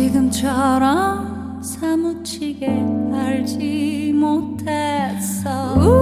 지금처럼 사무치게 알지 못했어.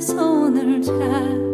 손을 잡